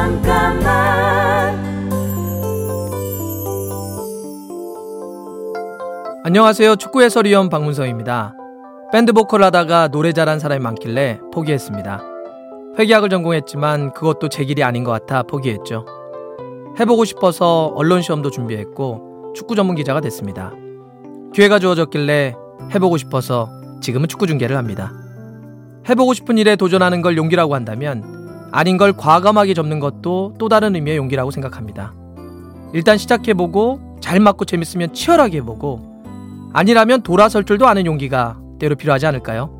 잠깐만 안녕하세요. 축구 해설위원 박문성입니다. 밴드 보컬 하다가 노래 잘한 사람이 많길래 포기했습니다. 회계학을 전공했지만 그것도 제 길이 아닌 것 같아 포기했죠. 해보고 싶어서 언론 시험도 준비했고 축구 전문 기자가 됐습니다. 기회가 주어졌길래 해보고 싶어서 지금은 축구 중계를 합니다. 해보고 싶은 일에 도전하는 걸 용기라고 한다면 아닌 걸 과감하게 접는 것도 또 다른 의미의 용기라고 생각합니다. 일단 시작해보고 잘 맞고 재밌으면 치열하게 해보고 아니라면 돌아설 줄도 아는 용기가 때로 필요하지 않을까요?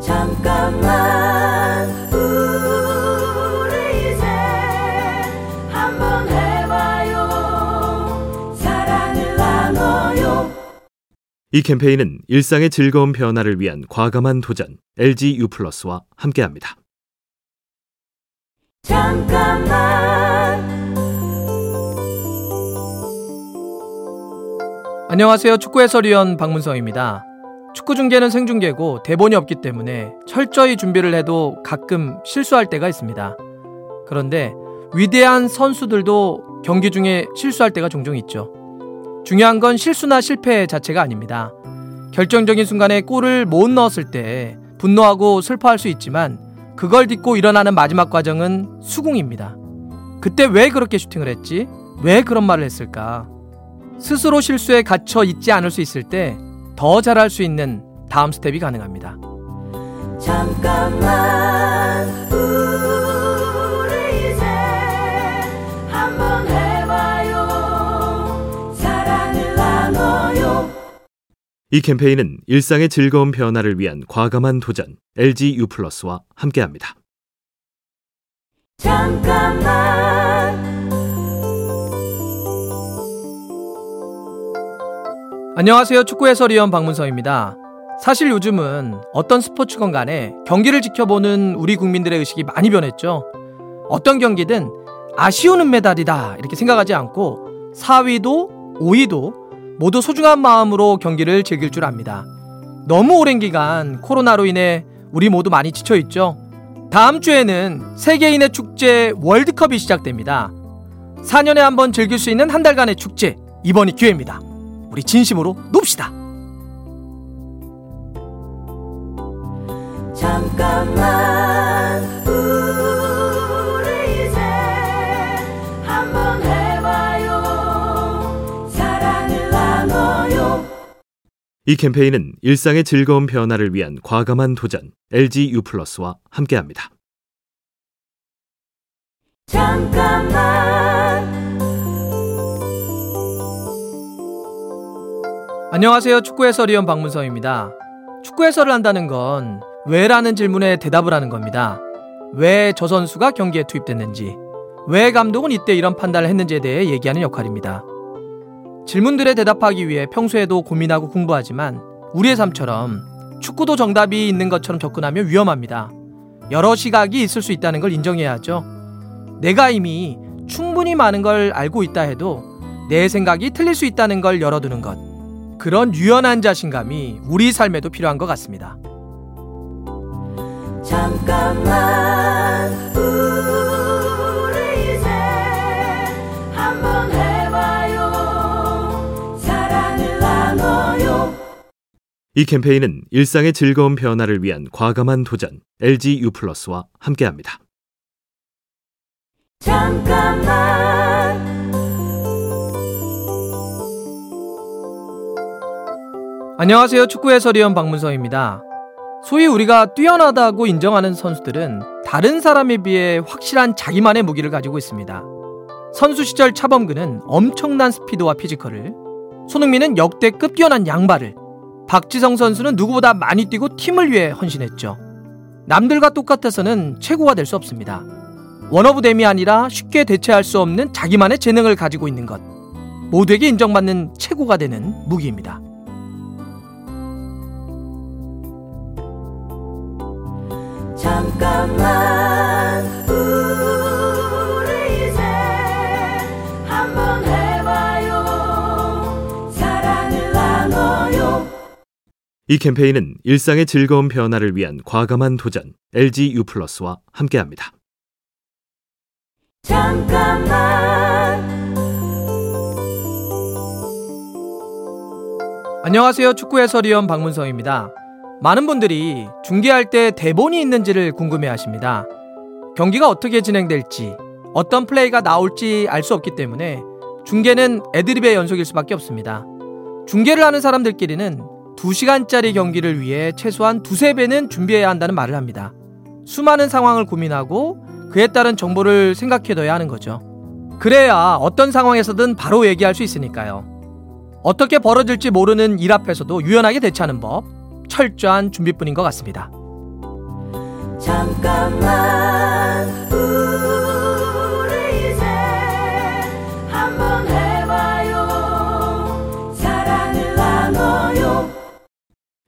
잠깐만 우리 이제 한번 해봐요 사랑을 나눠요 이 캠페인은 일상의 즐거운 변화를 위한 과감한 도전 LG U 플러스와 함께합니다. 잠깐만 안녕하세요. 축구 해설위원 박문성입니다. 축구 중계는 생중계고 대본이 없기 때문에 철저히 준비를 해도 가끔 실수할 때가 있습니다. 그런데 위대한 선수들도 경기 중에 실수할 때가 종종 있죠. 중요한 건 실수나 실패 자체가 아닙니다. 결정적인 순간에 골을 못 넣었을 때 분노하고 슬퍼할 수 있지만 그걸 딛고 일어나는 마지막 과정은 수긍입니다. 그때 왜 그렇게 슈팅을 했지? 왜 그런 말을 했을까? 스스로 실수에 갇혀 있지 않을 수 있을 때 더 잘할 수 있는 다음 스텝이 가능합니다. 잠깐만 이 캠페인은 일상의 즐거운 변화를 위한 과감한 도전 LG U 플러스와 함께합니다. 잠깐만 안녕하세요. 축구 해설위원 박문성입니다. 사실 요즘은 어떤 스포츠건 간에 경기를 지켜보는 우리 국민들의 의식이 많이 변했죠. 어떤 경기든 아쉬운 은메달이다 이렇게 생각하지 않고 4위도 5위도 모두 소중한 마음으로 경기를 즐길 줄 압니다. 너무 오랜 기간 코로나로 인해 우리 모두 많이 지쳐 있죠. 다음 주에는 세계인의 축제 월드컵이 시작됩니다. 4년에 한 번 즐길 수 있는 한 달간의 축제 이번이 기회입니다. 우리 진심으로 놉시다. 이 캠페인은 일상의 즐거운 변화를 위한 과감한 도전 LG U 플러스와 함께합니다. 잠깐만 안녕하세요. 축구 해설위원 박문성입니다. 축구 해설을 한다는 건 왜라는 질문에 대답을 하는 겁니다. 왜 저 선수가 경기에 투입됐는지, 왜 감독은 이때 이런 판단을 했는지에 대해 얘기하는 역할입니다. 질문들에 대답하기 위해 평소에도 고민하고 공부하지만 우리의 삶처럼 축구도 정답이 있는 것처럼 접근하면 위험합니다. 여러 시각이 있을 수 있다는 걸 인정해야 하죠. 내가 이미 충분히 많은 걸 알고 있다 해도 내 생각이 틀릴 수 있다는 걸 열어두는 것. 그런 유연한 자신감이 우리 삶에도 필요한 것 같습니다. 잠깐만 이 캠페인은 일상의 즐거운 변화를 위한 과감한 도전 LG U 플러스와 함께합니다. 잠깐만 안녕하세요. 축구 해설위원 박문성입니다. 소위 우리가 뛰어나다고 인정하는 선수들은 다른 사람에 비해 확실한 자기만의 무기를 가지고 있습니다. 선수 시절 차범근은 엄청난 스피드와 physical을, 손흥민은 역대급 뛰어난 양발을, 박지성 선수는 누구보다 많이 뛰고 팀을 위해 헌신했죠. 남들과 똑같아서는 최고가 될 수 없습니다. 원어브댐이 아니라 쉽게 대체할 수 없는 자기만의 재능을 가지고 있는 것. 모두에게 인정받는 최고가 되는 무기입니다. 잠깐만 이 캠페인은 일상의 즐거운 변화를 위한 과감한 도전 LG U 플러스와 함께합니다. 잠깐만 안녕하세요. 축구 해설위원 박문성입니다. 많은 분들이 중계할 때 대본이 있는지를 궁금해 하십니다. 경기가 어떻게 진행될지, 어떤 플레이가 나올지 알 수 없기 때문에 중계는 애드립의 연속일 수밖에 없습니다. 중계를 하는 사람들끼리는 2시간짜리 경기를 위해 최소한 두세 배는 준비해야 한다는 말을 합니다. 수많은 상황을 고민하고 그에 따른 정보를 생각해둬야 하는 거죠. 그래야 어떤 상황에서든 바로 얘기할 수 있으니까요. 어떻게 벌어질지 모르는 일 앞에서도 유연하게 대처하는 법, 철저한 준비뿐인 것 같습니다. 잠깐만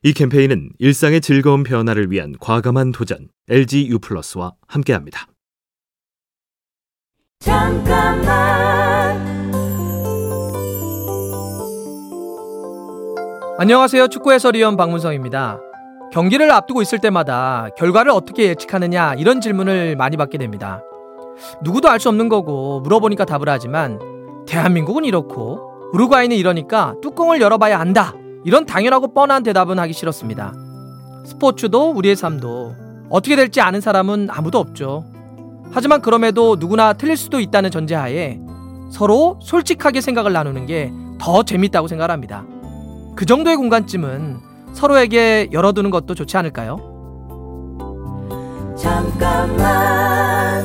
이 캠페인은 일상의 즐거운 변화를 위한 과감한 도전 LG U 플러스와 함께합니다. 잠깐만 안녕하세요. 축구 해설위원 박문성입니다. 경기를 앞두고 있을 때마다 결과를 어떻게 예측하느냐 이런 질문을 많이 받게 됩니다. 누구도 알 수 없는 거고 물어보니까 답을 하지만 대한민국은 이렇고 우루과이는 이러니까 뚜껑을 열어봐야 안다. 이런 당연하고 뻔한 대답은 하기 싫었습니다. 스포츠도 우리의 삶도 어떻게 될지 아는 사람은 아무도 없죠. 하지만 그럼에도 누구나 틀릴 수도 있다는 전제하에 서로 솔직하게 생각을 나누는 게 더 재밌다고 생각합니다. 그 정도의 공간쯤은 서로에게 열어두는 것도 좋지 않을까요? 잠깐만